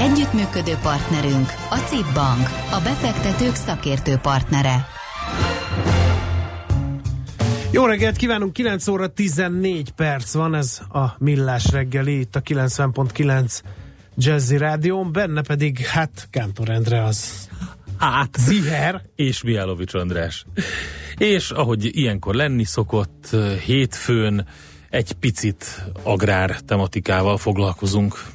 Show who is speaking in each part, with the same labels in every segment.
Speaker 1: Együttműködő partnerünk a CIP Bank, a befektetők szakértő partnere.
Speaker 2: Jó reggelt kívánunk, 9 óra 14 perc van, ez a Millás reggeli, itt a 90.9 Jazzy Rádión, benne pedig, hát, Kántor Endre az
Speaker 3: Hát,
Speaker 2: Ziher.
Speaker 3: és Miálovics András. És ahogy ilyenkor lenni szokott, hétfőn egy picit agrár tematikával foglalkozunk.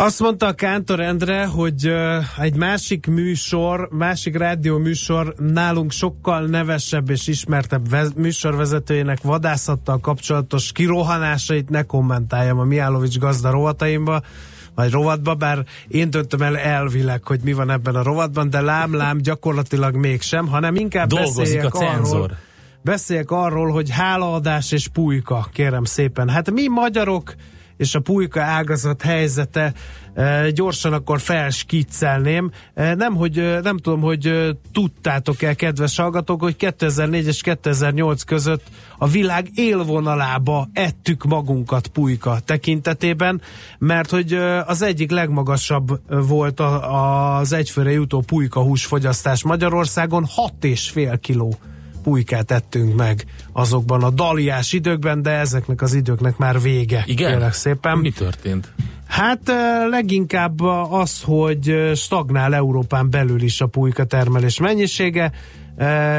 Speaker 2: Azt mondta a Kántor Endre, hogy egy másik műsor, másik rádió műsor nálunk sokkal nevesebb és ismertebb vez- műsorvezetőjének vadászattal kapcsolatos kirohanásait ne kommentáljam a Miálovics gazda rovataimba, vagy rovatba, bár én döntöm el elvileg, hogy mi van ebben a rovatban, de lám-lám gyakorlatilag mégsem, hanem inkább
Speaker 3: Dolgozik a cenzor.
Speaker 2: arról, beszéljek arról, hogy hálaadás és pulyka, kérem szépen. Hát mi magyarok és a pulyka ágazat helyzete e, gyorsan akkor felskiccelném. E, nem, hogy, e, nem tudom, hogy tudtátok-e, kedves hallgatók, hogy 2004 és 2008 között a világ élvonalába ettük magunkat pulyka tekintetében, mert hogy az egyik legmagasabb volt az egyfőre jutó pulyka húsfogyasztás Magyarországon, 6,5 kiló pulykát ettünk meg azokban a daliás időkben, de ezeknek az időknek már vége.
Speaker 3: Igen?
Speaker 2: Kérlek szépen.
Speaker 3: Mi történt?
Speaker 2: Hát leginkább az, hogy stagnál Európán belül is a pulyka termelés mennyisége,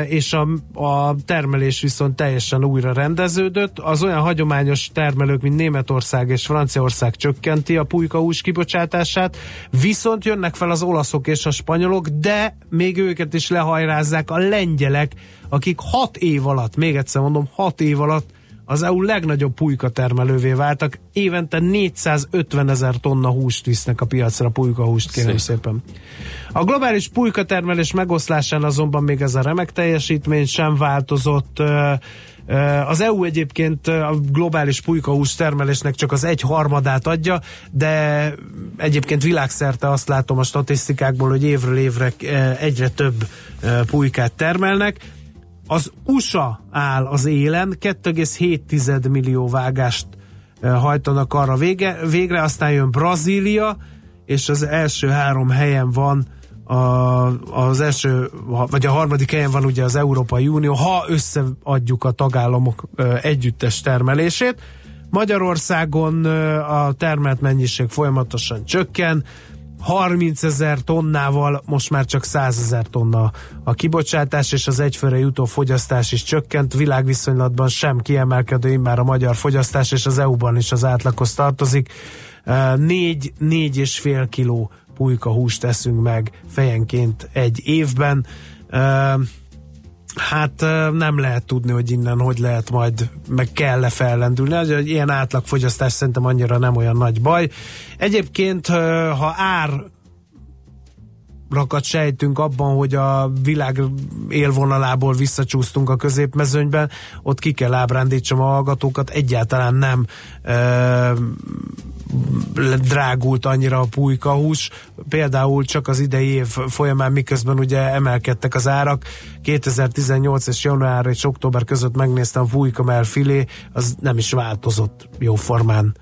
Speaker 2: és a, a termelés viszont teljesen újra rendeződött. Az olyan hagyományos termelők, mint Németország és Franciaország csökkenti a pulyka kibocsátását, viszont jönnek fel az olaszok és a spanyolok, de még őket is lehajrázzák a lengyelek, akik hat év alatt, még egyszer mondom, hat év alatt az EU legnagyobb pulyka termelővé váltak. Évente 450 ezer tonna húst visznek a piacra, pulyka húst, kérem
Speaker 3: Szép.
Speaker 2: szépen. A globális pulyka termelés megoszlásán azonban még ez a remek teljesítmény sem változott. Az EU egyébként a globális pulyka termelésnek csak az egy harmadát adja, de egyébként világszerte azt látom a statisztikákból, hogy évről évre egyre több pulykát termelnek. Az USA áll az élen, 2,7 millió vágást hajtanak arra vége, végre, aztán jön Brazília, és az első három helyen van a, az első, vagy a harmadik helyen van ugye az Európai Unió, ha összeadjuk a tagállamok együttes termelését. Magyarországon a termelt mennyiség folyamatosan csökken, 30 ezer tonnával most már csak 100 ezer tonna a kibocsátás, és az egyfőre jutó fogyasztás is csökkent. Világviszonylatban sem kiemelkedő már a magyar fogyasztás, és az EU-ban is az átlaghoz tartozik. 4, 4 és fél kiló pulyka húst teszünk meg fejenként egy évben. Hát nem lehet tudni, hogy innen hogy lehet majd, meg kell-e fellendülni. Az, hogy ilyen átlagfogyasztás szerintem annyira nem olyan nagy baj. Egyébként, ha ár rakat sejtünk abban, hogy a világ élvonalából visszacsúsztunk a középmezőnyben, ott ki kell ábrándítsam a hallgatókat, egyáltalán nem drágult annyira a pulykahús. Például csak az idei év folyamán, miközben ugye emelkedtek az árak, 2018 és január és október között megnéztem a pulykamell filé, az nem is változott jóformán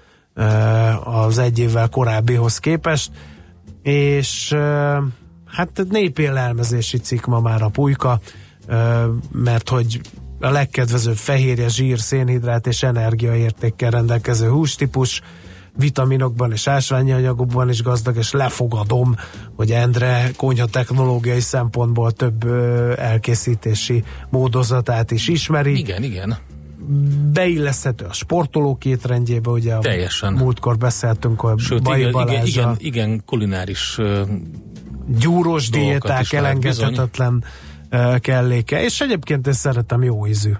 Speaker 2: az egy évvel korábbihoz képest, és hát népélelmezési cikk ma már a pulyka, mert hogy a legkedvezőbb fehérje, zsír, szénhidrát és energiaértékkel rendelkező hústípus, vitaminokban és ásványi anyagokban is gazdag, és lefogadom, hogy Endre konyha technológiai szempontból több elkészítési módozatát is ismeri.
Speaker 3: Igen, igen.
Speaker 2: beilleszthető a sportolók étrendjébe, ugye
Speaker 3: Teljesen.
Speaker 2: múltkor beszéltünk, hogy
Speaker 3: Sőt,
Speaker 2: Bai
Speaker 3: igen, igen, igen,
Speaker 2: a
Speaker 3: igen, kulináris ö,
Speaker 2: gyúros diéták elengedhetetlen ö, kelléke, és egyébként én szeretem jó ízű.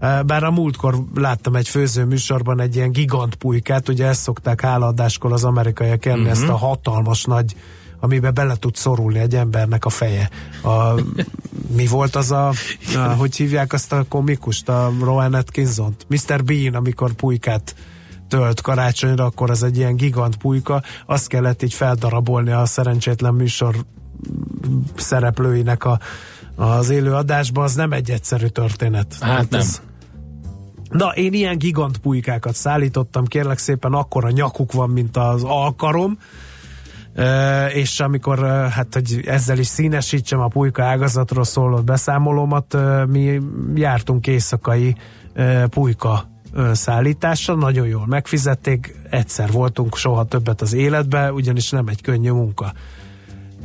Speaker 2: Bár a múltkor láttam egy főző műsorban egy ilyen gigant pulykát, ugye ezt szokták hálaadáskor az amerikaiak enni, uh-huh. ezt a hatalmas nagy amiben bele tud szorulni egy embernek a feje. A, mi volt az a, a, hogy hívják azt a komikust, a Rowan atkinson Mr. Bean, amikor pulykát tölt karácsonyra, akkor az egy ilyen gigant pulyka, azt kellett így feldarabolni a szerencsétlen műsor szereplőinek a, az élő adásban, az nem egy egyszerű történet.
Speaker 3: Hát nem.
Speaker 2: Ez, Na, én ilyen gigant pulykákat szállítottam, kérlek szépen, akkor a nyakuk van, mint az alkarom, Uh, és amikor, hát, hogy ezzel is színesítsem a pulyka ágazatról szóló beszámolómat, mi jártunk éjszakai pulyka szállításra, nagyon jól megfizették, egyszer voltunk soha többet az életbe, ugyanis nem egy könnyű munka.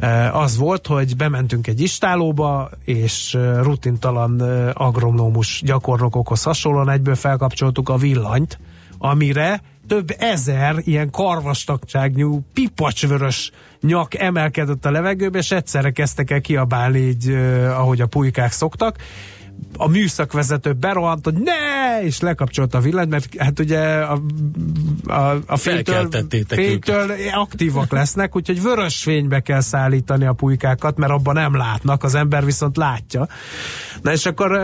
Speaker 2: Uh, az volt, hogy bementünk egy istálóba, és uh, rutintalan uh, agronómus gyakornokokhoz hasonlóan egyből felkapcsoltuk a villanyt, amire több ezer ilyen karvastagságnyú, pipacsvörös nyak emelkedett a levegőbe, és egyszerre kezdtek el kiabálni így, eh, ahogy a pulykák szoktak. A műszakvezető berohant, hogy ne! És lekapcsolta a villanyt, mert hát ugye a, a, a fénytől, fénytől aktívak lesznek, úgyhogy vörös fénybe kell szállítani a pulykákat, mert abban nem látnak, az ember viszont látja. Na és akkor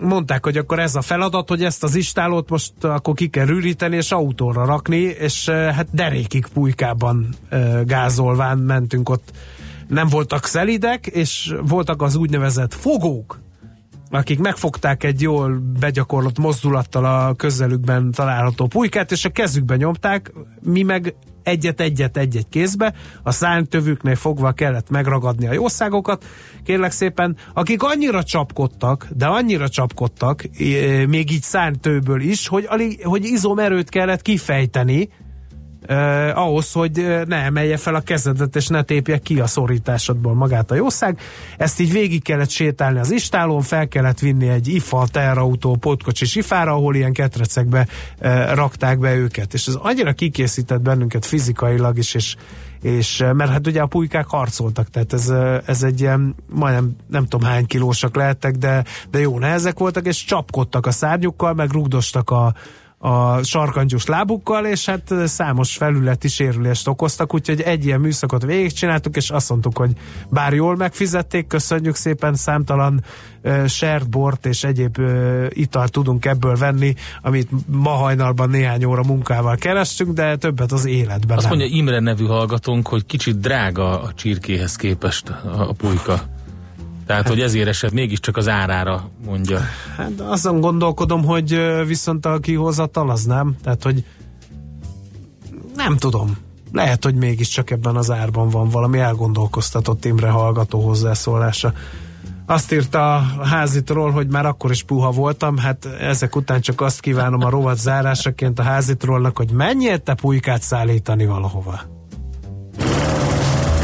Speaker 2: mondták, hogy akkor ez a feladat, hogy ezt az istálót most akkor ki kell üríteni, és autóra rakni, és hát derékig pulykában gázolván mentünk ott. Nem voltak szelidek, és voltak az úgynevezett fogók, akik megfogták egy jól begyakorlott mozdulattal a közelükben található pulykát, és a kezükbe nyomták, mi meg egyet-egyet-egy-egy kézbe, a szánytövüknél fogva kellett megragadni a jószágokat, kérlek szépen, akik annyira csapkodtak, de annyira csapkodtak, még így szánytőből is, hogy, alig, hogy izomerőt kellett kifejteni, eh, ahhoz, hogy ne emelje fel a kezedet, és ne tépje ki a szorításodból magát a jószág. Ezt így végig kellett sétálni az istálón, fel kellett vinni egy IFA teherautó pótkocsis ifára, ahol ilyen ketrecekbe eh, rakták be őket. És ez annyira kikészített bennünket fizikailag is, és és mert hát ugye a pulykák harcoltak, tehát ez, ez egy ilyen, majdnem nem tudom hány kilósak lehettek, de, de jó nehezek voltak, és csapkodtak a szárnyukkal, meg rugdostak a, a sarkantyús lábukkal, és hát számos felületi sérülést okoztak, úgyhogy egy ilyen műszakot végigcsináltuk, és azt mondtuk, hogy bár jól megfizették, köszönjük szépen, számtalan uh, sert, bort és egyéb uh, italt tudunk ebből venni, amit ma hajnalban néhány óra munkával kerestünk, de többet az életben
Speaker 3: Azt
Speaker 2: nem.
Speaker 3: mondja Imre nevű hallgatónk, hogy kicsit drága a csirkéhez képest a, a pulyka. Tehát, hogy ezért esett mégiscsak az árára mondja.
Speaker 2: Hát azon gondolkodom, hogy viszont a kihozatal az nem. Tehát, hogy nem tudom. Lehet, hogy mégiscsak ebben az árban van valami elgondolkoztatott Imre hallgató hozzászólása. Azt írta a házitról, hogy már akkor is puha voltam, hát ezek után csak azt kívánom a rovat zárásaként a házitrollnak, hogy menjél te pulykát szállítani valahova.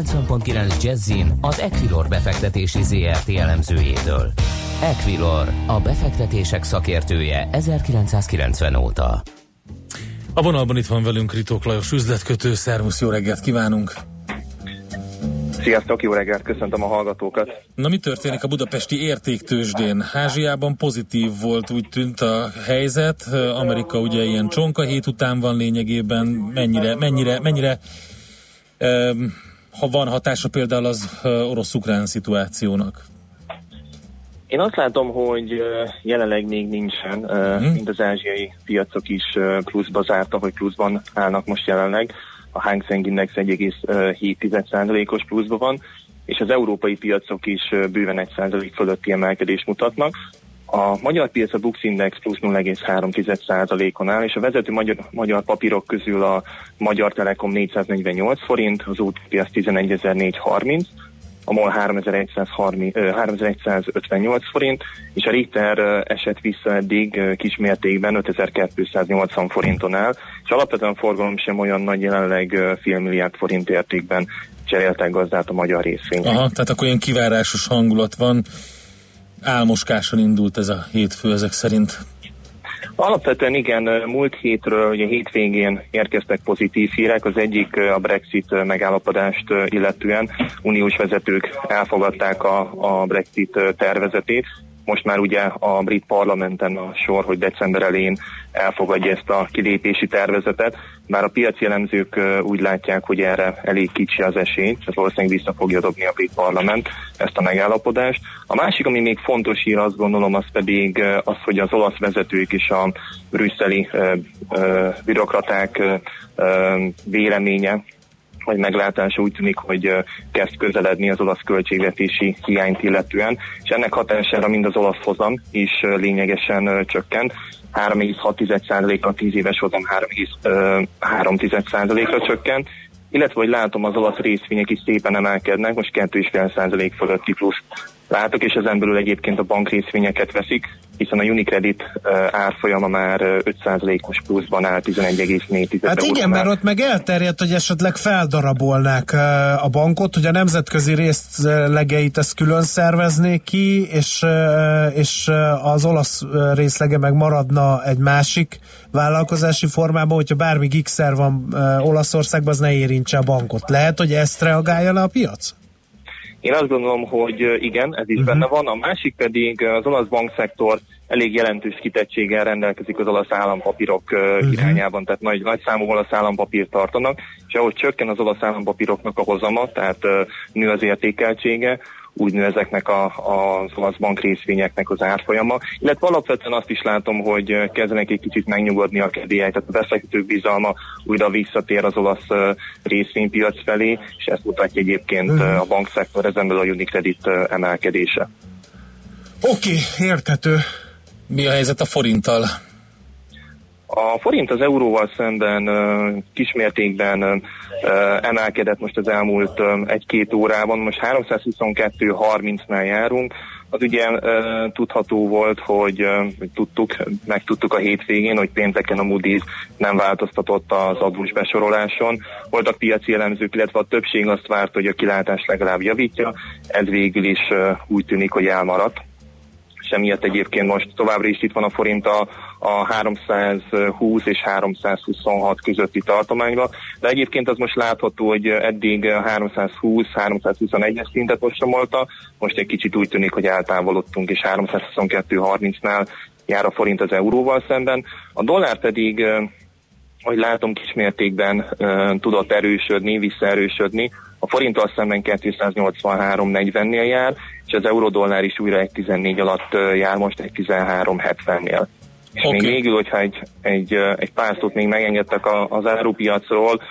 Speaker 4: 90.9 Jazzin az Equilor befektetési ZRT elemzőjétől. Equilor, a befektetések szakértője 1990 óta.
Speaker 3: A vonalban itt van velünk Ritók Lajos üzletkötő, szervusz, jó reggelt kívánunk!
Speaker 5: Sziasztok, jó reggelt, köszöntöm a hallgatókat.
Speaker 3: Na mi történik a budapesti értéktősdén? Ázsiában pozitív volt, úgy tűnt a helyzet. Amerika ugye ilyen csonka hét után van lényegében. Mennyire, mennyire, mennyire um, ha van hatása például az orosz-ukrán szituációnak?
Speaker 5: Én azt látom, hogy jelenleg még nincsen, hmm. mind az ázsiai piacok is pluszba zártak, vagy pluszban állnak most jelenleg a Hang Seng Index 1,7%-os pluszban van, és az európai piacok is bőven 1% fölötti emelkedést mutatnak. A magyar piac a Bux Index plusz 0,3%-on áll, és a vezető magyar, magyar papírok közül a Magyar Telekom 448 forint, az OTP az 11.430, a MOL 3130, 3158 forint, és a Ritter esett vissza eddig kismértékben 5280 forinton áll, és alapvetően forgalom sem olyan nagy jelenleg fél milliárd forint értékben cseréltek gazdát a magyar részvény.
Speaker 3: Aha, tehát akkor ilyen kivárásos hangulat van, álmoskáson indult ez a hétfő ezek szerint.
Speaker 5: Alapvetően igen, múlt hétről, ugye hétvégén érkeztek pozitív hírek. Az egyik a Brexit megállapodást illetően uniós vezetők elfogadták a, a Brexit tervezetét, most már ugye a brit parlamenten a sor, hogy december elején elfogadja ezt a kilépési tervezetet, bár a piaci elemzők úgy látják, hogy erre elég kicsi az esély, tehát valószínűleg vissza fogja dobni a brit parlament ezt a megállapodást. A másik, ami még fontos hír, azt gondolom, az pedig az, hogy az olasz vezetők és a brüsszeli bürokraták véleménye vagy meglátása úgy tűnik, hogy kezd közeledni az olasz költségvetési hiányt illetően, és ennek hatására mind az olasz hozam is lényegesen csökkent. 3,6% a 10 éves hozam 3,3%-ra csökkent, illetve hogy látom az olasz részvények is szépen emelkednek, most 2,5% fölötti plusz látok, és ezen belül egyébként a bankrészvényeket veszik, hiszen a Unicredit árfolyama már 5%-os pluszban áll 11,4
Speaker 2: Hát igen, mert ott meg elterjedt, hogy esetleg feldarabolnák a bankot, hogy a nemzetközi részlegeit ezt külön szerveznék ki, és, és az olasz részlege meg maradna egy másik vállalkozási formában, hogyha bármi gigszer van Olaszországban, az ne érintse a bankot. Lehet, hogy ezt reagálja le a piac?
Speaker 5: Én azt gondolom, hogy igen, ez is uh-huh. benne van. A másik pedig az olasz bankszektor elég jelentős kitettséggel rendelkezik az olasz állampapírok uh-huh. irányában, tehát nagy, nagy számú olasz állampapírt tartanak, és ahogy csökken az olasz állampapíroknak a hozama, tehát nő az értékeltsége, úgy nő ezeknek a, az olasz bank részvényeknek az árfolyama, illetve alapvetően azt is látom, hogy kezdenek egy kicsit megnyugodni a kedélyek, tehát a befektetők bizalma újra visszatér az olasz részvénypiac felé, és ezt mutatja egyébként uh-huh. a bankszektor, ezen belül a Unicredit emelkedése.
Speaker 2: Oké, okay, érthető.
Speaker 3: Mi a helyzet a forinttal?
Speaker 5: A forint az euróval szemben kismértékben emelkedett most az elmúlt egy-két órában, most 322.30-nál járunk, az ugye tudható volt, hogy, tudtuk, megtudtuk a hétvégén, hogy pénteken a Moody's nem változtatott az adós besoroláson. Voltak piaci elemzők, illetve a többség azt várt, hogy a kilátás legalább javítja, ez végül is úgy tűnik, hogy elmaradt és emiatt egyébként most továbbra is itt van a forint a, a 320 és 326 közötti tartományban, de egyébként az most látható, hogy eddig 320-321-es szintet ostromolta, most egy kicsit úgy tűnik, hogy eltávolodtunk, és 322-30-nál jár a forint az euróval szemben. A dollár pedig hogy látom kismértékben uh, tudott erősödni, visszaerősödni. A forinttal szemben 283-40-nél jár, és az eurodollár is újra egy 14 alatt jár, most egy 13.70-nél. És okay. még végül, hogyha egy, egy, egy pár szót még megengedtek az árupiacról,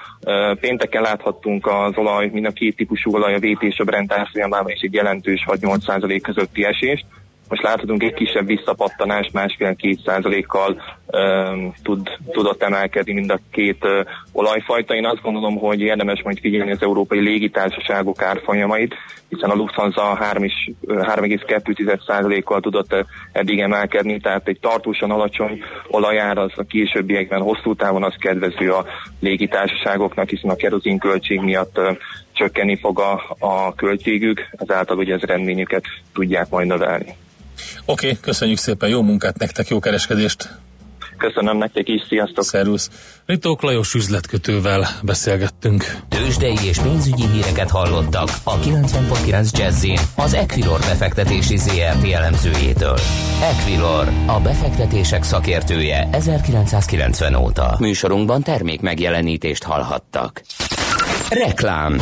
Speaker 5: pénteken láthattunk az olaj, mind a két típusú olaj, a VT és a Brent árfolyamában is egy jelentős 6-8% közötti esést, most láthatunk egy kisebb visszapattanás, másfél-két százalékkal tud, tudott emelkedni mind a két uh, olajfajta. Én azt gondolom, hogy érdemes majd figyelni az európai légitársaságok árfolyamait, hiszen a Lufthansa 3,2%-kal tudott eddig emelkedni, tehát egy tartósan alacsony olajár az a későbbiekben hosszú távon az kedvező a légitársaságoknak, hiszen a kerozin költség miatt uh, csökkenni fog a, a költségük, ezáltal ugye az eredményüket tudják majd növelni.
Speaker 3: Oké, okay, köszönjük szépen, jó munkát nektek, jó kereskedést!
Speaker 5: Köszönöm nektek is, sziasztok!
Speaker 3: Szervusz! Ritók Lajos üzletkötővel beszélgettünk.
Speaker 4: Tőzsdei és pénzügyi híreket hallottak a 90.9 jazz az Equilor befektetési ZRT elemzőjétől. Equilor, a befektetések szakértője 1990 óta. Műsorunkban termék megjelenítést hallhattak. Reklám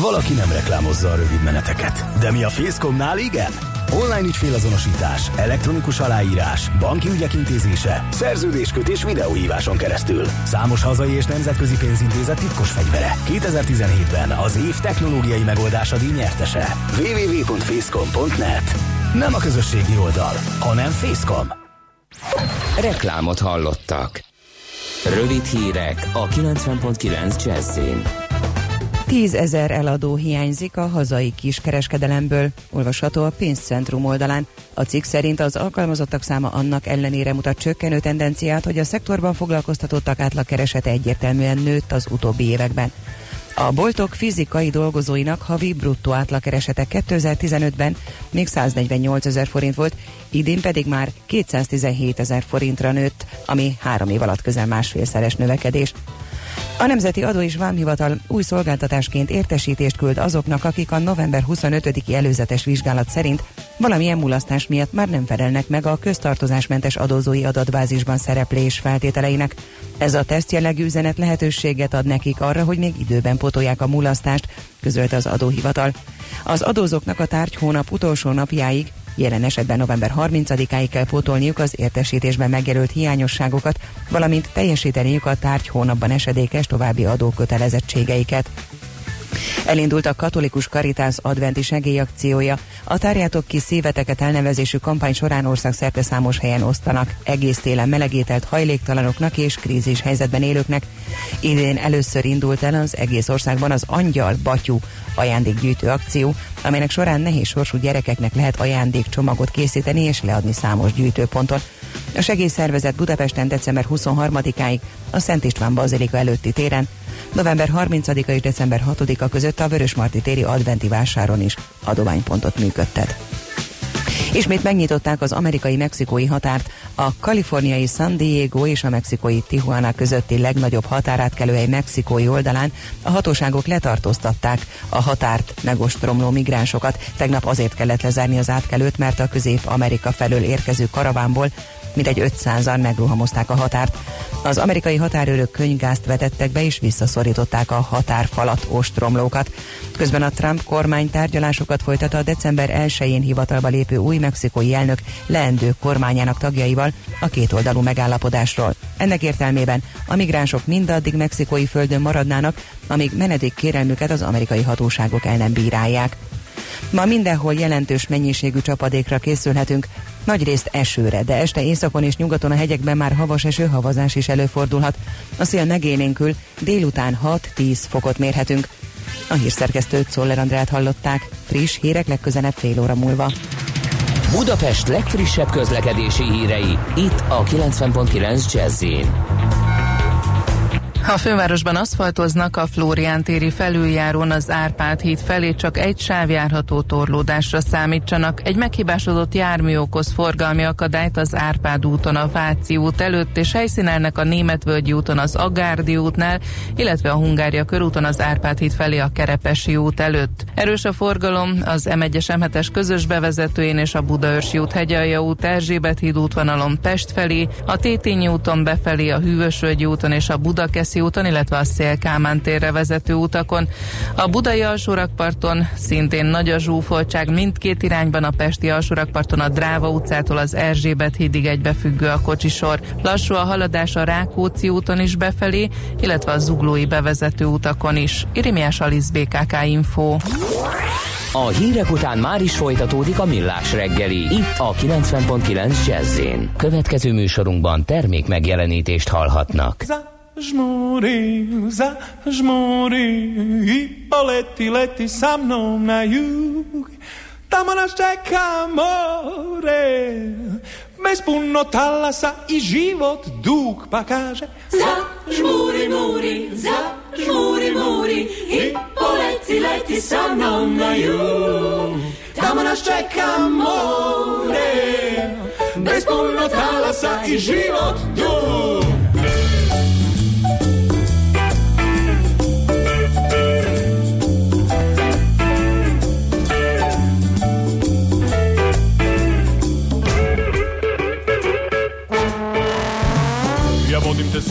Speaker 6: Valaki nem reklámozza a rövid meneteket, de mi a Facecomnál igen? Online ügyfélazonosítás, elektronikus aláírás, banki ügyek intézése, szerződéskötés videóhíváson keresztül. Számos hazai és nemzetközi pénzintézet titkos fegyvere. 2017-ben az év technológiai megoldása díj nyertese. www.facecom.net Nem a közösségi oldal, hanem Facecom.
Speaker 4: Reklámot hallottak. Rövid hírek a 90.9 Jazzin.
Speaker 7: Tízezer eladó hiányzik a hazai kiskereskedelemből, olvasható a pénzcentrum oldalán. A cikk szerint az alkalmazottak száma annak ellenére mutat csökkenő tendenciát, hogy a szektorban foglalkoztatottak átlagkeresete egyértelműen nőtt az utóbbi években. A boltok fizikai dolgozóinak havi bruttó átlagkeresete 2015-ben még 148 ezer forint volt, idén pedig már 217 ezer forintra nőtt, ami három év alatt közel másfélszeres növekedés. A Nemzeti Adó és Vámhivatal új szolgáltatásként értesítést küld azoknak, akik a november 25-i előzetes vizsgálat szerint valamilyen mulasztás miatt már nem felelnek meg a köztartozásmentes adózói adatbázisban szereplés feltételeinek. Ez a teszt jellegű üzenet lehetőséget ad nekik arra, hogy még időben potolják a mulasztást, közölte az adóhivatal. Az adózóknak a tárgy hónap utolsó napjáig Jelen esetben november 30-áig kell pótolniuk az értesítésben megjelölt hiányosságokat, valamint teljesíteniük a tárgy hónapban esedékes további adókötelezettségeiket. Elindult a katolikus karitász adventi segélyakciója. A tárjátok ki szíveteket elnevezésű kampány során országszerte számos helyen osztanak egész télen melegételt hajléktalanoknak és krízis helyzetben élőknek. Idén először indult el az egész országban az Angyal Batyú ajándékgyűjtő akció, amelynek során nehéz sorsú gyerekeknek lehet ajándékcsomagot készíteni és leadni számos gyűjtőponton. A segélyszervezet Budapesten december 23-áig a Szent István Bazilika előtti téren, november 30-a és december 6-a között a Vörösmarty téri adventi vásáron is adománypontot működtet. Ismét megnyitották az amerikai-mexikói határt. A kaliforniai San Diego és a mexikói Tijuana közötti legnagyobb határátkelőhely mexikói oldalán a hatóságok letartóztatták a határt megostromló migránsokat. Tegnap azért kellett lezárni az átkelőt, mert a közép-amerika felől érkező karavánból mintegy 500-an megrohamozták a határt. Az amerikai határőrök könyvgázt vetettek be és visszaszorították a határfalat ostromlókat. Közben a Trump kormány tárgyalásokat folytat a december 1-én hivatalba lépő új mexikói elnök leendő kormányának tagjaival a kétoldalú megállapodásról. Ennek értelmében a migránsok mindaddig mexikói földön maradnának, amíg menedék kérelmüket az amerikai hatóságok el nem bírálják. Ma mindenhol jelentős mennyiségű csapadékra készülhetünk, nagy részt esőre, de este északon és nyugaton a hegyekben már havas eső, havazás is előfordulhat. A szél megélénkül, délután 6-10 fokot mérhetünk. A hírszerkesztőt Szoller Andrát hallották. Friss hírek legközelebb fél óra múlva.
Speaker 4: Budapest legfrissebb közlekedési hírei, itt a 90.9 jazz
Speaker 8: A fővárosban aszfaltoznak a Flórián téri felüljárón az Árpád híd felé csak egy sávjárható torlódásra számítsanak. Egy meghibásodott jármű okoz forgalmi akadályt az Árpád úton a Váci út előtt, és helyszínelnek a Németvölgyi úton az Agárdi útnál, illetve a Hungária körúton az Árpád híd felé a Kerepesi út előtt. Erős a forgalom az M1-es M7-es közös bevezetőjén és a Budaörsi út Hegyalja út Erzsébet híd útvonalon Pest felé, a Tétényi úton befelé a Hűvösvölgyi úton és a Budakeszi úton, illetve a Szél-Kálmán térre vezető utakon. A Budai alsórakparton szintén nagy a zsúfoltság mindkét irányban a Pesti alsórakparton a Dráva utcától az Erzsébet hídig egybefüggő a kocsisor. Lassú a haladás a Rákóczi úton is befelé, illetve a Zuglói bevezető utakon is. Irimiás Alisz BKK Info.
Speaker 4: A hírek után már is folytatódik a millás reggeli. Itt a 90.9 jazz Következő műsorunkban termék megjelenítést hallhatnak.
Speaker 9: Zažmúri, zažmúri, i poleti, leti sa mnou na jug. Tam nás čeká more, bez puno talasa i život dug, pa kaže
Speaker 10: Zažmúri, múri, zažmúri, múri, i poleti, leti sa mnou na jug.
Speaker 9: Tam nás čeká more, bez puno talasa i život.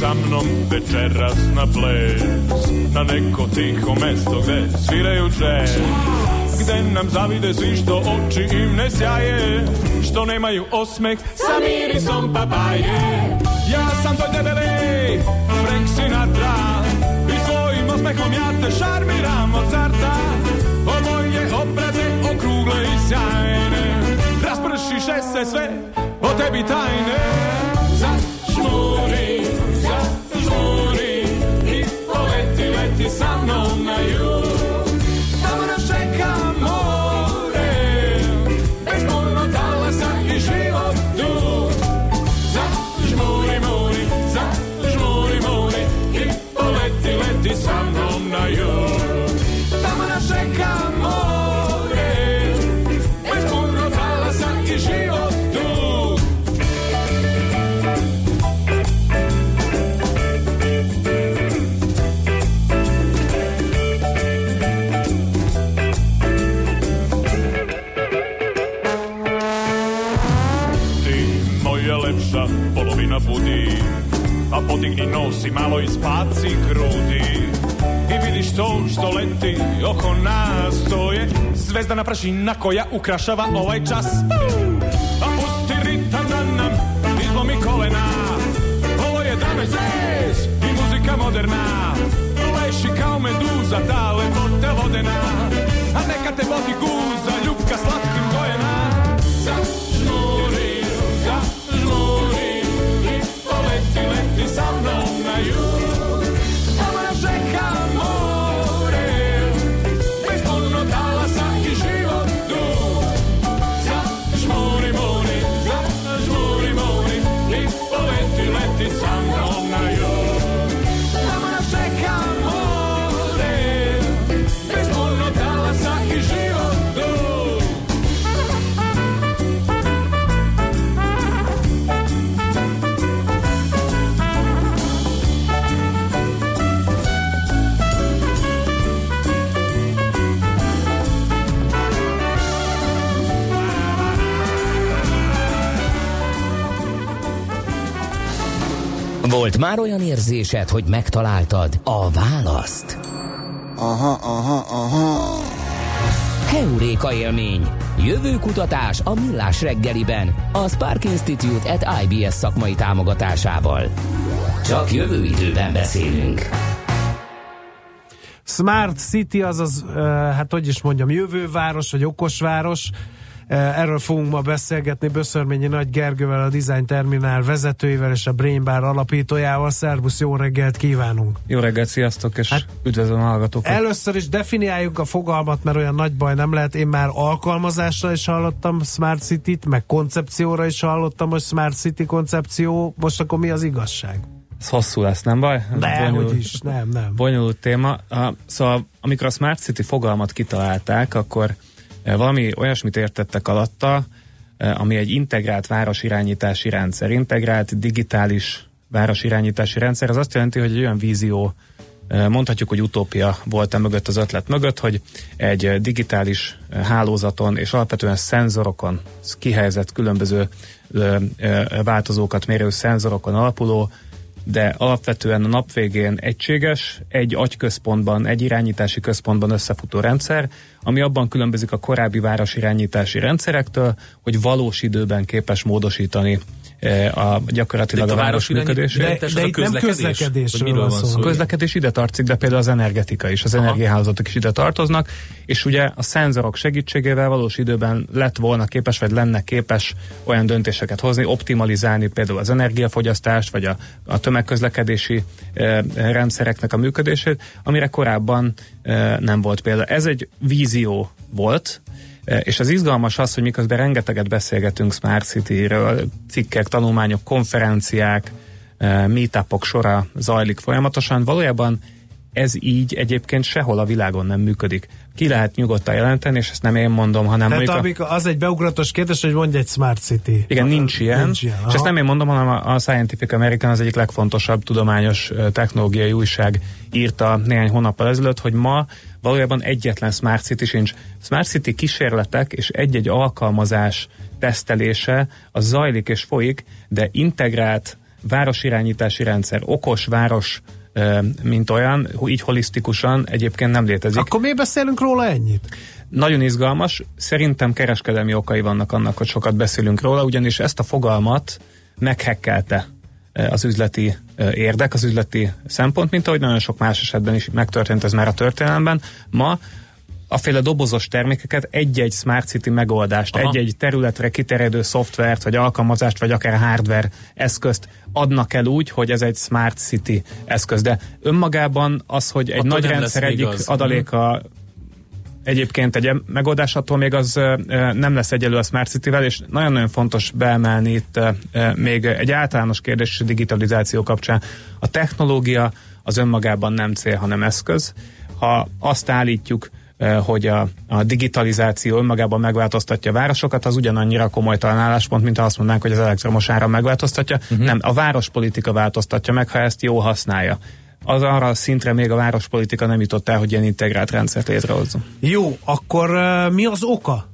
Speaker 9: Sa mnom večeras na ples Na neko tiho mesto gde sviraju džez. Gde nam zavide svi što oči im ne sjaje Što nemaju osmeh sa mirisom papaje. Ja sam tvoj debeli Frank Sinatra I svojim osmehom ja te šarmiram od O moje obraze okrugle i sjajne Raspršiše se sve o tebi tajne malo ispaci grudi. I vidiš to što leti oko nas To je zvezdana prašina koja ukrašava ovaj čas. A pusti ritam da nam izlomi kolena. Ovo je and bass i muzika moderna. Leši kao meduza ta lepota vodena
Speaker 4: Volt már olyan érzésed, hogy megtaláltad a választ?
Speaker 11: Aha, aha, aha.
Speaker 4: Heuréka élmény. Jövő kutatás a Millás reggeliben. A Spark Institute at IBS szakmai támogatásával. Csak jövő időben beszélünk.
Speaker 2: Smart City, azaz, hát hogy is mondjam, jövőváros, vagy okosváros. Uh, erről fogunk ma beszélgetni Böszörményi Nagy Gergővel, a Design Terminál vezetőjével és a Brain Bar alapítójával. Szervusz, jó reggelt kívánunk!
Speaker 12: Jó reggelt, sziasztok, és hát, üdvözlöm a hallgatókat.
Speaker 2: Először is definiáljuk a fogalmat, mert olyan nagy baj nem lehet. Én már alkalmazásra is hallottam Smart City-t, meg koncepcióra is hallottam, hogy Smart City koncepció. Most akkor mi az igazság?
Speaker 12: Ez hosszú lesz, nem baj?
Speaker 2: De, hogy is, nem, nem.
Speaker 12: Bonyolult téma. Szóval, amikor a Smart City fogalmat kitalálták, akkor valami olyasmit értettek alatta, eh, ami egy integrált városirányítási rendszer. Integrált digitális városirányítási rendszer, az azt jelenti, hogy egy olyan vízió, eh, mondhatjuk, hogy utópia volt e mögött az ötlet mögött, hogy egy eh, digitális eh, hálózaton és alapvetően szenzorokon kihelyezett különböző változókat mérő szenzorokon alapuló, de alapvetően a nap végén egységes, egy agyközpontban, egy irányítási központban összefutó rendszer, ami abban különbözik a korábbi városirányítási rendszerektől, hogy valós időben képes módosítani a gyakorlatilag
Speaker 3: De
Speaker 12: a,
Speaker 3: itt a
Speaker 12: város
Speaker 3: városi
Speaker 12: működését.
Speaker 3: irányítás az a közlekedés? Vagy miről van szó?
Speaker 12: A közlekedés ide tartozik, de például az energetika is, az energiahálózatok is ide tartoznak, és ugye a szenzorok segítségével valós időben lett volna képes, vagy lenne képes olyan döntéseket hozni, optimalizálni például az energiafogyasztást, vagy a, a tömegközlekedési e, rendszereknek a működését, amire korábban e, nem volt példa. Ez egy vízió volt, És az izgalmas az, hogy miközben rengeteget beszélgetünk Smart City-ről, cikkek, tanulmányok, konferenciák, e, meetupok sora zajlik folyamatosan, valójában ez így egyébként sehol a világon nem működik. Ki lehet nyugodtan jelenteni, és ezt nem én mondom, hanem
Speaker 2: Tehát
Speaker 12: a-
Speaker 2: amikor az egy beugratos kérdés, hogy mondj egy Smart City.
Speaker 12: igen, nincs ilyen.
Speaker 2: Nincs ilyen.
Speaker 12: és ezt nem én mondom, hanem a, a Scientific American az egyik legfontosabb tudományos technológiai újság írta néhány hónappal ezelőtt, hogy ma valójában egyetlen Smart City sincs. Smart City kísérletek és egy-egy alkalmazás tesztelése az zajlik és folyik, de integrált városirányítási rendszer, okos város mint olyan, így holisztikusan egyébként nem létezik.
Speaker 2: Akkor miért beszélünk róla ennyit?
Speaker 12: Nagyon izgalmas, szerintem kereskedelmi okai vannak annak, hogy sokat beszélünk róla, ugyanis ezt a fogalmat meghekkelte az üzleti eh, érdek, az üzleti szempont, mint ahogy nagyon sok más esetben is megtörtént ez már a történelemben. Ma a féle dobozos termékeket egy-egy Smart City megoldást,
Speaker 3: Aha.
Speaker 12: egy-egy területre kiterjedő szoftvert, vagy alkalmazást, vagy akár hardware eszközt adnak el úgy, hogy ez egy Smart City eszköz. De önmagában az, hogy egy
Speaker 3: Attól
Speaker 12: nagy rendszer egyik
Speaker 3: az.
Speaker 12: adaléka egyébként egy megoldás, attól még az nem lesz egyelő a Smart City-vel, és nagyon-nagyon fontos beemelni itt még egy általános kérdés a digitalizáció kapcsán. A technológia az önmagában nem cél, hanem eszköz. Ha azt állítjuk, hogy a, a digitalizáció önmagában megváltoztatja a városokat, az ugyanannyira komoly álláspont, mint ha azt mondanánk, hogy az elektromos áram megváltoztatja. Uh-huh. Nem, a várospolitika változtatja meg, ha ezt jó használja. Az arra a szintre még a várospolitika nem jutott el, hogy ilyen integrált rendszert létrehozzon.
Speaker 2: Jó, akkor mi az oka,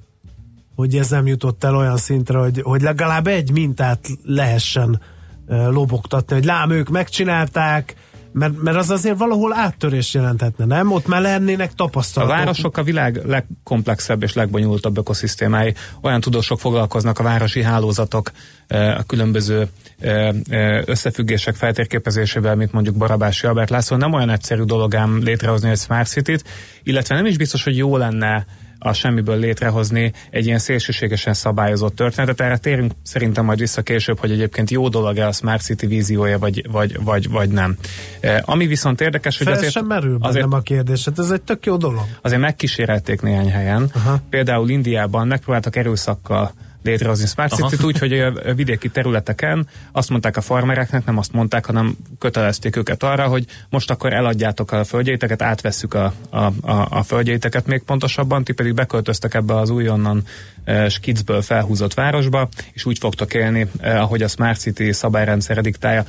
Speaker 2: hogy ez nem jutott el olyan szintre, hogy, hogy legalább egy mintát lehessen lobogtatni, hogy lám ők megcsinálták, mert, mert az azért valahol áttörés jelenthetne, nem? Ott már lennének
Speaker 12: A
Speaker 2: tapasztalatok.
Speaker 12: városok a világ legkomplexebb és legbonyolultabb ökoszisztémái. Olyan tudósok foglalkoznak a városi hálózatok, eh, a különböző eh, eh, összefüggések feltérképezésével, mint mondjuk Barabási Albert László. Nem olyan egyszerű dolog ám létrehozni egy Smart City-t, illetve nem is biztos, hogy jó lenne a semmiből létrehozni egy ilyen szélsőségesen szabályozott történetet. Erre térünk szerintem majd vissza később, hogy egyébként jó dolog-e a Smart City víziója, vagy, vagy, vagy, vagy nem. Eh, ami viszont érdekes, hogy
Speaker 2: Fel
Speaker 12: azért,
Speaker 2: sem merül
Speaker 12: azért
Speaker 2: a kérdés, hát ez egy tök jó dolog.
Speaker 12: azért megkísérelték néhány helyen. Aha. Például Indiában megpróbáltak erőszakkal létrehozni Smart. City-t úgy, hogy ö, vidéki területeken azt mondták a farmereknek, nem azt mondták, hanem kötelezték őket arra, hogy most akkor eladjátok a földjeiteket, átvesszük a, a, a, a földjeiteket még pontosabban, ti pedig beköltöztek ebbe az újonnan uh, skidzből felhúzott városba, és úgy fogtok élni, uh, ahogy a Smart City szabályrendszere diktálja.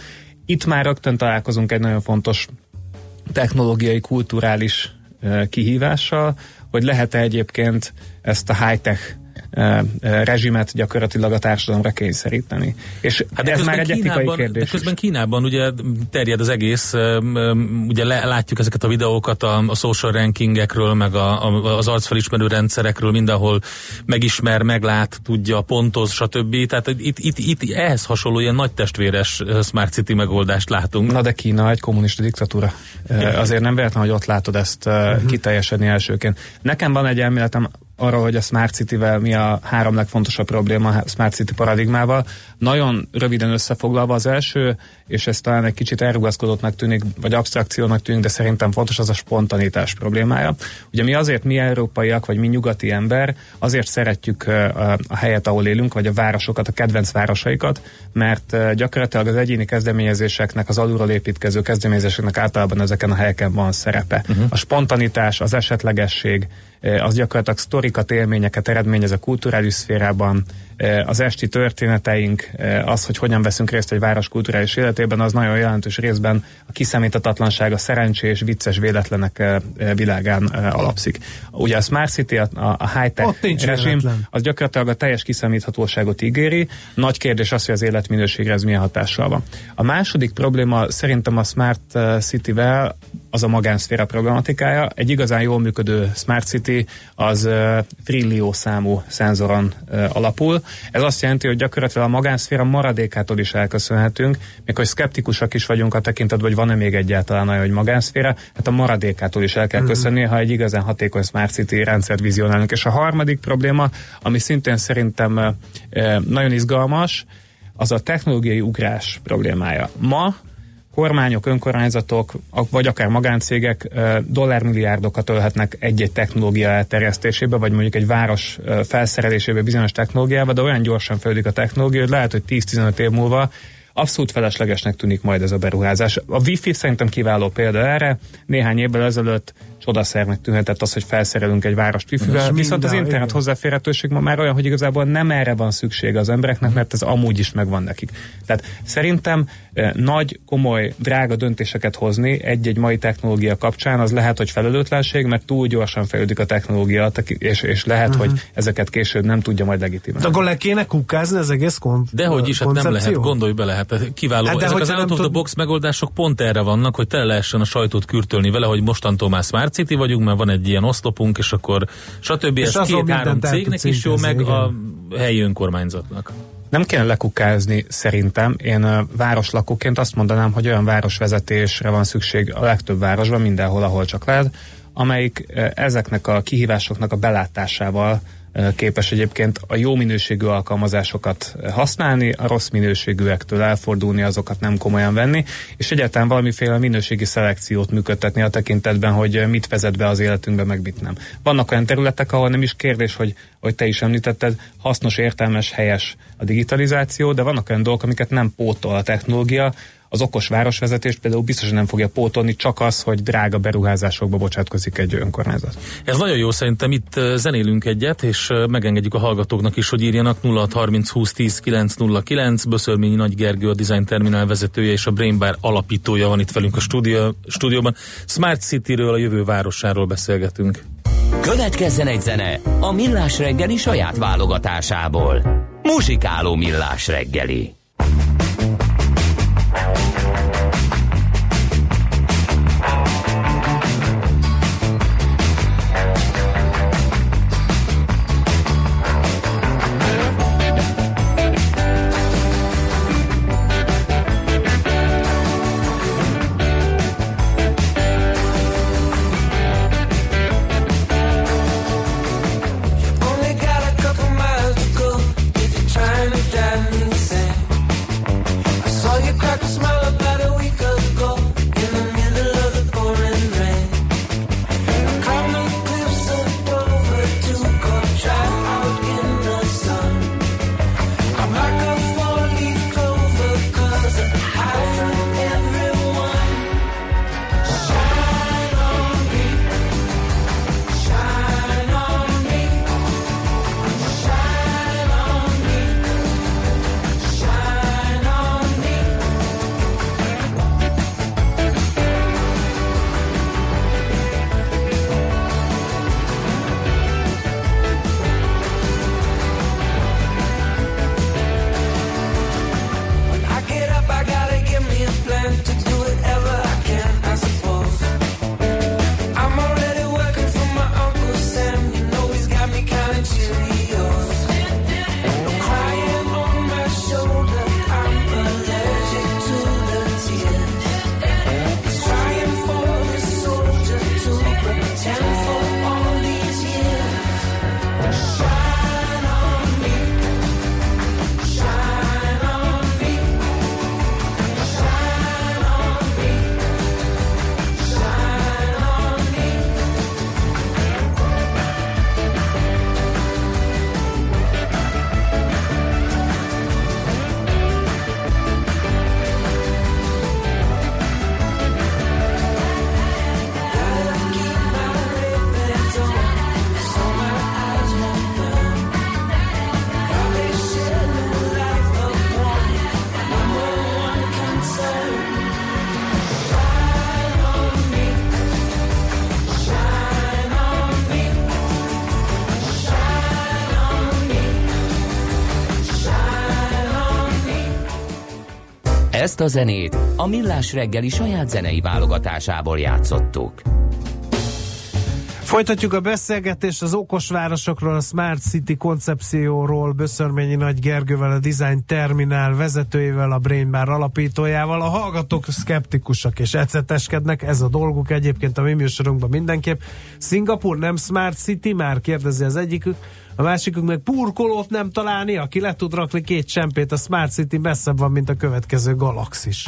Speaker 12: Itt már rögtön találkozunk egy nagyon fontos technológiai, kulturális uh, kihívással, hogy lehet-e egyébként ezt a high-tech rezsimet gyakorlatilag a társadalomra kényszeríteni. És hát
Speaker 3: de
Speaker 12: ez már egy etikai kérdés.
Speaker 3: De közben Kínában ugye terjed az egész, ugye látjuk ezeket a videókat a, a social rankingekről, meg a, a, az arcfelismerő rendszerekről, mindenhol megismer, meglát, tudja, pontoz, stb. Tehát itt, itt, itt ehhez hasonló ilyen nagy testvéres Smart City megoldást látunk.
Speaker 12: Na de Kína egy kommunista diktatúra. Azért nem véletlen, hogy ott látod ezt uh, kiteljesedni elsőként. Nekem van egy elméletem, arra, hogy a Smart City-vel mi a három legfontosabb probléma a Smart City paradigmával. Nagyon röviden összefoglalva az első, és ez talán egy kicsit elrugaszkodottnak tűnik, vagy abstrakciónak tűnik, de szerintem fontos az a spontanitás problémája. Ugye mi azért, mi európaiak, vagy mi nyugati ember, azért szeretjük a helyet, ahol élünk, vagy a városokat, a kedvenc városaikat, mert gyakorlatilag az egyéni kezdeményezéseknek, az alulról építkező kezdeményezéseknek általában ezeken a helyeken van szerepe. Uh-huh. A spontanitás, az esetlegesség, az gyakorlatilag sztorikat, élményeket eredményez a kulturális szférában, az esti történeteink, az, hogy hogyan veszünk részt egy város kulturális életében, az nagyon jelentős részben a kiszámíthatatlanság, a szerencsés, vicces véletlenek világán alapszik. Ugye a Smart City, a, a high-tech rezsim, az gyakorlatilag a teljes kiszámíthatóságot ígéri. Nagy kérdés az, hogy az életminőségre ez milyen hatással van. A második probléma szerintem a Smart City-vel az a magánszféra problematikája. Egy igazán jól működő Smart City az trillió számú szenzoron alapul. Ez azt jelenti, hogy gyakorlatilag a magánszféra maradékától is elköszönhetünk, még hogy szkeptikusak is vagyunk a tekintetben, hogy van-e még egyáltalán olyan, hogy magánszféra, hát a maradékától is el kell mhm. köszönni, ha egy igazán hatékony Smart City rendszert vizionálunk. És a harmadik probléma, ami szintén szerintem nagyon izgalmas, az a technológiai ugrás problémája. Ma kormányok, önkormányzatok, vagy akár magáncégek dollármilliárdokat ölhetnek egy-egy technológia elterjesztésébe, vagy mondjuk egy város felszerelésébe bizonyos technológiába, de olyan gyorsan fejlődik a technológia, hogy lehet, hogy 10-15 év múlva abszolút feleslegesnek tűnik majd ez a beruházás. A Wi-Fi szerintem kiváló példa erre. Néhány évvel ezelőtt csodaszernek tűnhetett az, hogy felszerelünk egy várost wifi-vel, viszont az internet igen. hozzáférhetőség ma már olyan, hogy igazából nem erre van szüksége az embereknek, mert ez amúgy is megvan nekik. Tehát szerintem eh, nagy, komoly, drága döntéseket hozni egy-egy mai technológia kapcsán, az lehet, hogy felelőtlenség, mert túl gyorsan fejlődik a technológia, és, és lehet, uh-huh. hogy ezeket később nem tudja majd legitimálni.
Speaker 2: De akkor le kéne kukázni az egész kon-
Speaker 3: Dehogy is, hát nem lehet, gondolj bele, hát kiváló. Hát de Ezek az out of the box megoldások pont erre vannak, hogy tele lehessen a sajtót kürtölni vele, hogy mostantól már Smart City vagyunk, mert van egy ilyen oszlopunk, és akkor stb. És ez két-három cégnek is jó, meg igen. a helyi önkormányzatnak.
Speaker 12: Nem kéne lekukázni szerintem. Én városlakóként azt mondanám, hogy olyan városvezetésre van szükség a legtöbb városban, mindenhol, ahol csak lehet, amelyik ezeknek a kihívásoknak a belátásával képes egyébként a jó minőségű alkalmazásokat használni, a rossz minőségűektől elfordulni, azokat nem komolyan venni, és egyáltalán valamiféle minőségi szelekciót működtetni a tekintetben, hogy mit vezet be az életünkbe, meg mit nem. Vannak olyan területek, ahol nem is kérdés, hogy, hogy te is említetted, hasznos, értelmes, helyes a digitalizáció, de vannak olyan dolgok, amiket nem pótol a technológia, az okos városvezetést például biztosan nem fogja pótolni, csak az, hogy drága beruházásokba bocsátkozik egy önkormányzat.
Speaker 3: Ez nagyon jó, szerintem itt zenélünk egyet, és megengedjük a hallgatóknak is, hogy írjanak 0630 20 10 909. Böszörményi Nagy Gergő, a Design Terminál vezetője és a Brain Bar alapítója van itt velünk a stúdió, stúdióban. Smart City-ről, a jövő városáról beszélgetünk.
Speaker 4: Következzen egy zene a Millás reggeli saját válogatásából. Muzsikáló Millás reggeli. Ezt a zenét a Millás reggeli saját zenei válogatásából játszottuk.
Speaker 2: Folytatjuk a beszélgetést az okos városokról, a Smart City koncepcióról, Böszörményi Nagy Gergővel, a Design Terminál vezetőjével, a Brain Bar alapítójával. A hallgatók szkeptikusak és eceteskednek, ez a dolguk egyébként a mi műsorunkban mindenképp. Szingapur nem Smart City, már kérdezi az egyikük, a másikuk meg purkolót nem találni, aki le tud rakni két csempét, a Smart City messzebb van, mint a következő galaxis.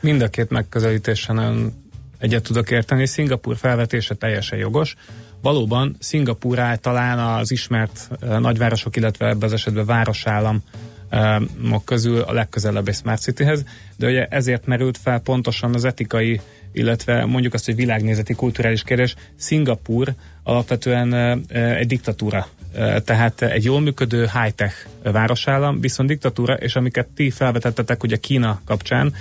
Speaker 12: Mind a két megközelítésen egyet tudok érteni. Szingapur felvetése teljesen jogos. Valóban Szingapur áll talán az ismert uh, nagyvárosok, illetve ebben az esetben városállam uh, közül a legközelebb egy Smart Cityhez, de ugye ezért merült fel pontosan az etikai, illetve mondjuk azt, hogy világnézeti kulturális kérdés. Szingapur alapvetően uh, egy diktatúra tehát egy jól működő high-tech városállam, viszont diktatúra, és amiket ti felvetettetek ugye Kína kapcsán,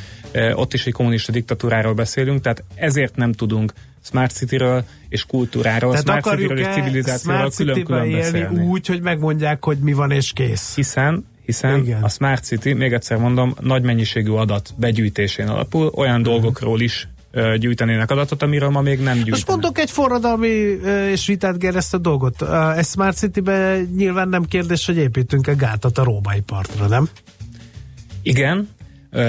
Speaker 12: ott is egy kommunista diktatúráról beszélünk, tehát ezért nem tudunk Smart City-ről és kultúráról,
Speaker 2: Tehát
Speaker 12: Smart City-ről és civilizációról külön-külön beszélni.
Speaker 2: úgy, hogy megmondják, hogy mi van és kész.
Speaker 12: Hiszen hiszen Igen. a Smart City, még egyszer mondom, nagy mennyiségű adat begyűjtésén alapul, olyan uh-huh. dolgokról is gyűjtenének adatot, amiről ma még nem gyűjtenek.
Speaker 2: Most mondok egy forradalmi és vitát a dolgot. Egy Smart City-ben nyilván nem kérdés, hogy építünk-e gátat a római partra, nem?
Speaker 12: Igen,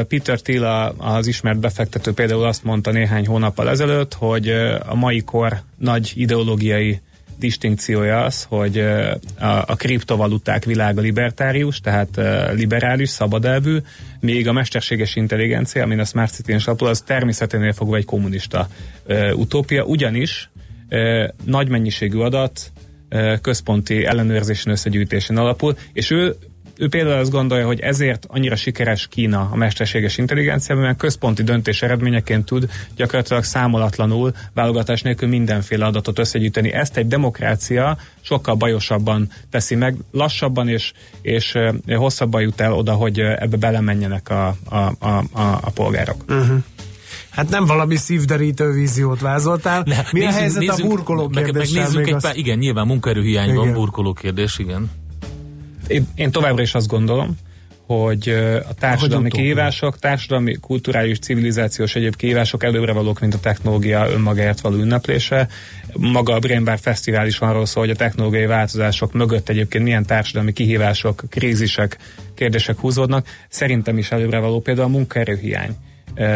Speaker 12: Peter Thiel, az ismert befektető például azt mondta néhány hónappal ezelőtt, hogy a mai kor nagy ideológiai distinkciója az, hogy a, a kriptovaluták világa libertárius, tehát liberális, szabadelvű, még a mesterséges intelligencia, amin a Smart city alapul, az természeténél fogva egy kommunista utópia, ugyanis nagy mennyiségű adat központi ellenőrzésen összegyűjtésen alapul, és ő ő például azt gondolja, hogy ezért annyira sikeres Kína a mesterséges intelligencia, mert központi döntés eredményeként tud gyakorlatilag számolatlanul válogatás nélkül mindenféle adatot összegyűjteni. Ezt egy demokrácia sokkal bajosabban teszi meg, lassabban és, és hosszabban jut el oda, hogy ebbe belemenjenek a, a, a, a, a polgárok.
Speaker 2: Uh-huh. Hát nem valami szívderítő víziót vázoltál. Ne, Mi nézzünk, a helyzet nézzünk, a burkoló
Speaker 3: meg, meg nézzünk egy azt... pár, igen, nyilván munkaerőhiány van, burkoló kérdés, igen.
Speaker 12: Én, én továbbra is azt gondolom, hogy a társadalmi kihívások, társadalmi, kulturális, civilizációs egyéb kihívások előrevalók, mint a technológia önmagáért való ünneplése. Maga a Brain Bar Fesztivál is arról szól, hogy a technológiai változások mögött egyébként milyen társadalmi kihívások, krízisek, kérdések húzódnak. Szerintem is előrevaló például a munkaerőhiány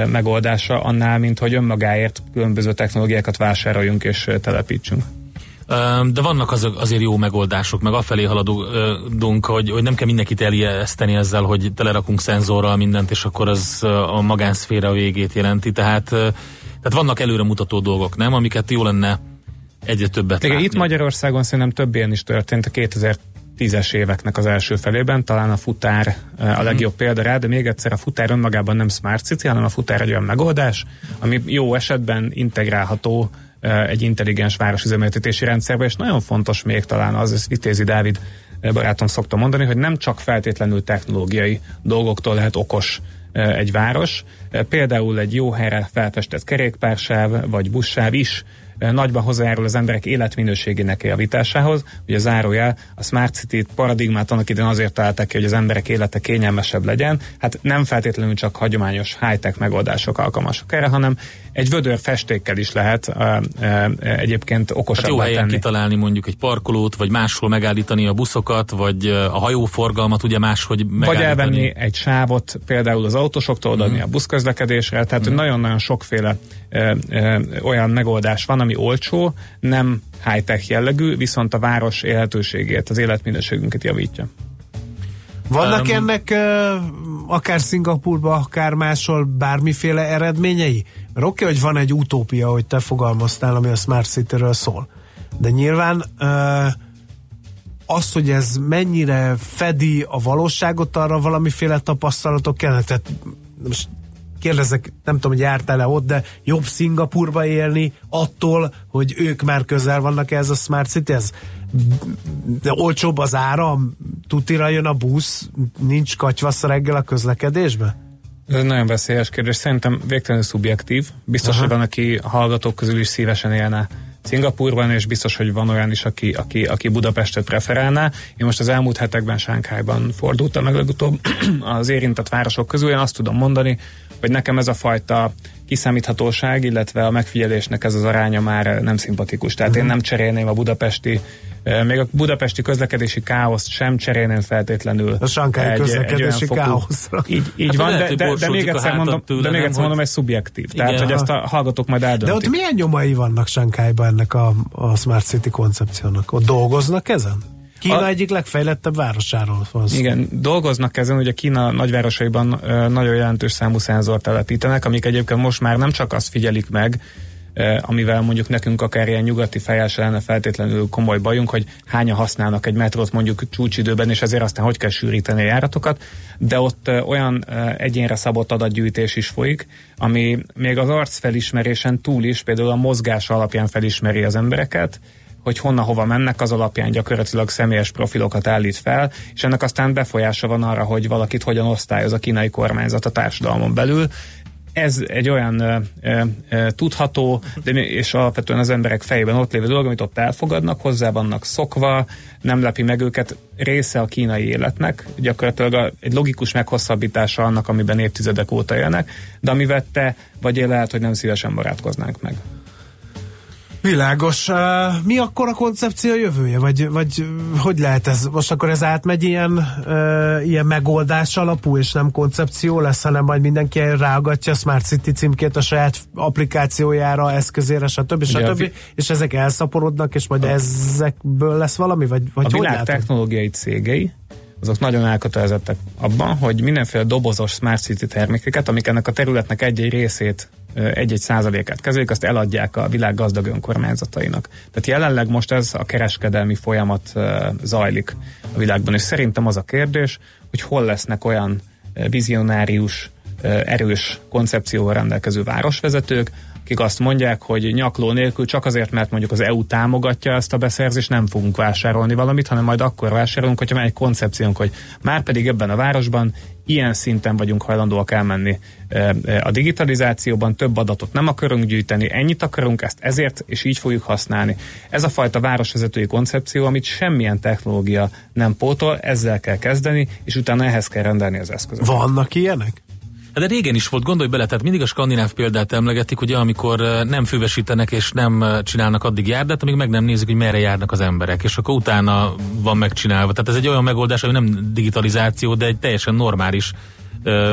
Speaker 12: megoldása annál, mint hogy önmagáért különböző technológiákat vásároljunk és telepítsünk.
Speaker 3: De vannak az, azért jó megoldások, meg afelé haladunk, hogy, hogy nem kell mindenkit elijeszteni ezzel, hogy telerakunk szenzorral mindent, és akkor az a magánszféra végét jelenti. Tehát, tehát vannak előremutató dolgok, nem? Amiket jó lenne egyre többet
Speaker 12: Igen, Itt Magyarországon szerintem több ilyen is történt a 2000 tízes éveknek az első felében, talán a futár a mhm. legjobb példa rá, de még egyszer a futár önmagában nem Smart City, hanem a futár egy olyan megoldás, ami jó esetben integrálható egy intelligens városüzemeltetési rendszerbe, és nagyon fontos még talán az, ezt Vitézi Dávid barátom szokta mondani, hogy nem csak feltétlenül technológiai dolgoktól lehet okos egy város. Például egy jó helyre felfestett kerékpársáv vagy buszsáv is nagyban hozzájárul az emberek életminőségének javításához. Ugye zárójel a Smart City paradigmát annak idején azért találták ki, hogy az emberek élete kényelmesebb legyen. Hát nem feltétlenül csak hagyományos high-tech megoldások alkalmasak erre, hanem egy vödör festékkel is lehet egyébként okosabbá hát jó helyen tenni.
Speaker 3: kitalálni mondjuk egy parkolót, vagy máshol megállítani a buszokat, vagy a hajóforgalmat ugye máshogy megállítani.
Speaker 12: Vagy elvenni egy sávot például az autósoktól odaadni mm. a buszközlekedésre, tehát mm. nagyon-nagyon sokféle uh, uh, olyan megoldás van, ami olcsó, nem high-tech jellegű, viszont a város élhetőségét, az életminőségünket javítja.
Speaker 2: Vannak um, ennek uh, akár Szingapurban, akár máshol bármiféle eredményei? Mert oké, okay, hogy van egy utópia, hogy te fogalmaztál, ami a Smart City-ről szól. De nyilván uh, az, hogy ez mennyire fedi a valóságot, arra valamiféle tapasztalatok kellene. Tehát most kérdezek, nem tudom, hogy jártál-e ott, de jobb Szingapurba élni attól, hogy ők már közel vannak ez a Smart City, ez de olcsóbb az ára, tutira jön a busz, nincs katyvasz reggel a közlekedésbe?
Speaker 12: Ez nagyon veszélyes kérdés. Szerintem végtelenül szubjektív. Biztos, Aha. hogy van, aki hallgatók közül is szívesen élne Szingapurban, és biztos, hogy van olyan is, aki, aki, aki Budapestet preferálná. Én most az elmúlt hetekben Sánkhájban fordultam meg legutóbb az érintett városok közül. Én azt tudom mondani, hogy nekem ez a fajta kiszámíthatóság, illetve a megfigyelésnek ez az aránya már nem szimpatikus. Tehát én nem cserélném a budapesti még a budapesti közlekedési káoszt sem cserélném feltétlenül.
Speaker 2: A sankái közlekedési káoszra.
Speaker 12: Így, így van, de, de, de, még egyszer mondom, tőle, de még egyszer mondom, ez szubjektív. Igen. Tehát, hogy ezt a hallgatók majd eldöntik.
Speaker 2: De ott milyen nyomai vannak Sankályban ennek a, a Smart City koncepciónak? Ott dolgoznak ezen? Kína a, egyik legfejlettebb városáról van.
Speaker 12: Igen, dolgoznak ezen, hogy a Kína nagyvárosaiban nagyon jelentős számú szenzort telepítenek, amik egyébként most már nem csak azt figyelik meg, amivel mondjuk nekünk akár ilyen nyugati fejjel se lenne feltétlenül komoly bajunk, hogy hányan használnak egy metrót mondjuk csúcsidőben, és ezért aztán hogy kell sűríteni a járatokat, de ott olyan egyénre szabott adatgyűjtés is folyik, ami még az arcfelismerésen túl is, például a mozgás alapján felismeri az embereket, hogy honnan hova mennek, az alapján gyakorlatilag személyes profilokat állít fel, és ennek aztán befolyása van arra, hogy valakit hogyan osztályoz a kínai kormányzat a társadalmon belül, ez egy olyan ö, ö, tudható, de, és alapvetően az emberek fejében ott lévő dolog, amit ott elfogadnak, hozzá vannak szokva, nem lepi meg őket, része a kínai életnek, gyakorlatilag a, egy logikus meghosszabbítása annak, amiben évtizedek óta élnek, de amivel te vagy én lehet, hogy nem szívesen barátkoznánk meg.
Speaker 2: Világos. Uh, mi akkor a koncepció jövője? Vagy, vagy hogy lehet ez? Most akkor ez átmegy ilyen, uh, ilyen megoldás alapú, és nem koncepció lesz, hanem majd mindenki rágatja a Smart City címkét a saját applikációjára, eszközére, stb. stb. stb. És ezek elszaporodnak, és majd a, ezekből lesz valami? Vagy, vagy
Speaker 12: a világ technológiai cégei azok nagyon elkötelezettek abban, hogy mindenféle dobozos Smart City termékeket, amik ennek a területnek egy-egy részét egy-egy százalékát kezelik, azt eladják a világ gazdag önkormányzatainak. Tehát jelenleg most ez a kereskedelmi folyamat zajlik a világban, és szerintem az a kérdés, hogy hol lesznek olyan vizionárius, erős koncepcióval rendelkező városvezetők, akik azt mondják, hogy nyakló nélkül csak azért, mert mondjuk az EU támogatja ezt a beszerzést, nem fogunk vásárolni valamit, hanem majd akkor vásárolunk, hogyha van egy koncepciónk, hogy már pedig ebben a városban ilyen szinten vagyunk hajlandóak elmenni a digitalizációban, több adatot nem akarunk gyűjteni, ennyit akarunk, ezt ezért és így fogjuk használni. Ez a fajta városvezetői koncepció, amit semmilyen technológia nem pótol, ezzel kell kezdeni, és utána ehhez kell rendelni az eszközöket.
Speaker 2: Vannak ilyenek?
Speaker 3: Hát de régen is volt, gondolj bele, tehát mindig a skandináv példát emlegetik, ugye, amikor nem füvesítenek és nem csinálnak addig járdát, amíg meg nem nézik, hogy merre járnak az emberek, és akkor utána van megcsinálva. Tehát ez egy olyan megoldás, ami nem digitalizáció, de egy teljesen normális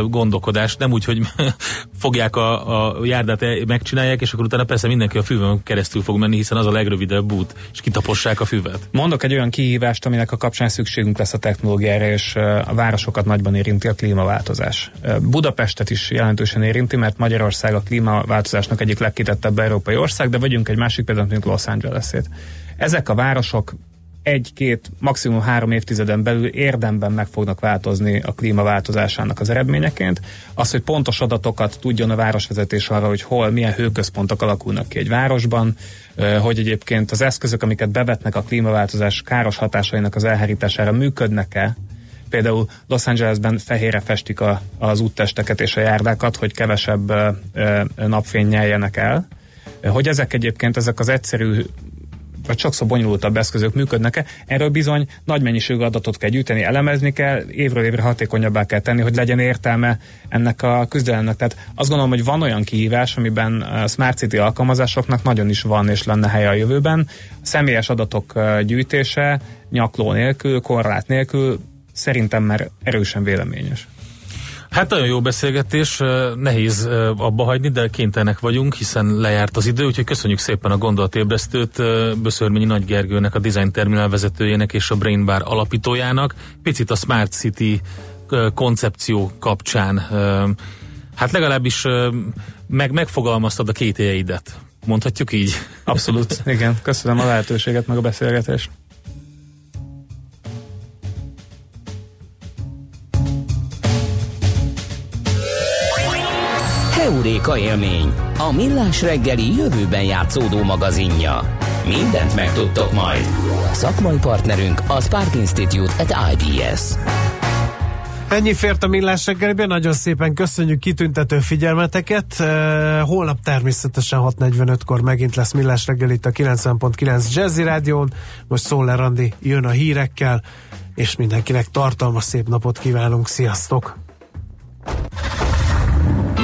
Speaker 3: gondolkodás, nem úgy, hogy fogják a, a járdát, e, megcsinálják, és akkor utána persze mindenki a füvön keresztül fog menni, hiszen az a legrövidebb út, és kitapossák a füvet.
Speaker 12: Mondok egy olyan kihívást, aminek a kapcsán szükségünk lesz a technológiára, és a városokat nagyban érinti a klímaváltozás. Budapestet is jelentősen érinti, mert Magyarország a klímaváltozásnak egyik legkitettebb európai ország, de vagyunk egy másik példát, mint Los Angeles-ét. Ezek a városok egy-két, maximum három évtizeden belül érdemben meg fognak változni a klímaváltozásának az eredményeként. Az, hogy pontos adatokat tudjon a városvezetés arra, hogy hol, milyen hőközpontok alakulnak ki egy városban, hogy egyébként az eszközök, amiket bevetnek a klímaváltozás káros hatásainak az elhárítására működnek-e, Például Los Angelesben fehérre festik a, az úttesteket és a járdákat, hogy kevesebb napfény nyeljenek el. Hogy ezek egyébként, ezek az egyszerű vagy sokszor bonyolultabb eszközök működnek-e, erről bizony nagy mennyiségű adatot kell gyűjteni, elemezni kell, évről évre hatékonyabbá kell tenni, hogy legyen értelme ennek a küzdelemnek. Tehát azt gondolom, hogy van olyan kihívás, amiben a Smart City alkalmazásoknak nagyon is van és lenne helye a jövőben. A személyes adatok gyűjtése nyakló nélkül, korlát nélkül szerintem már erősen véleményes.
Speaker 3: Hát nagyon jó beszélgetés, nehéz abba hagyni, de kénytelenek vagyunk, hiszen lejárt az idő, úgyhogy köszönjük szépen a gondolatébresztőt Böszörményi Nagy Gergőnek, a Design Terminal vezetőjének és a Brain Bar alapítójának. Picit a Smart City koncepció kapcsán, hát legalábbis meg, megfogalmaztad a kételjeidet. Mondhatjuk így?
Speaker 12: Abszolút, igen. Köszönöm a lehetőséget, meg a beszélgetést.
Speaker 4: Euréka élmény, a millás reggeli jövőben játszódó magazinja. Mindent megtudtok majd. Szakmai partnerünk a Spark Institute at IBS.
Speaker 2: Ennyi fért a millás reggeliben, nagyon szépen köszönjük kitüntető figyelmeteket. Holnap természetesen 6.45-kor megint lesz millás reggel itt a 90.9 Jazzy Rádión. Most Szoller Andi jön a hírekkel, és mindenkinek tartalmas szép napot kívánunk. Sziasztok!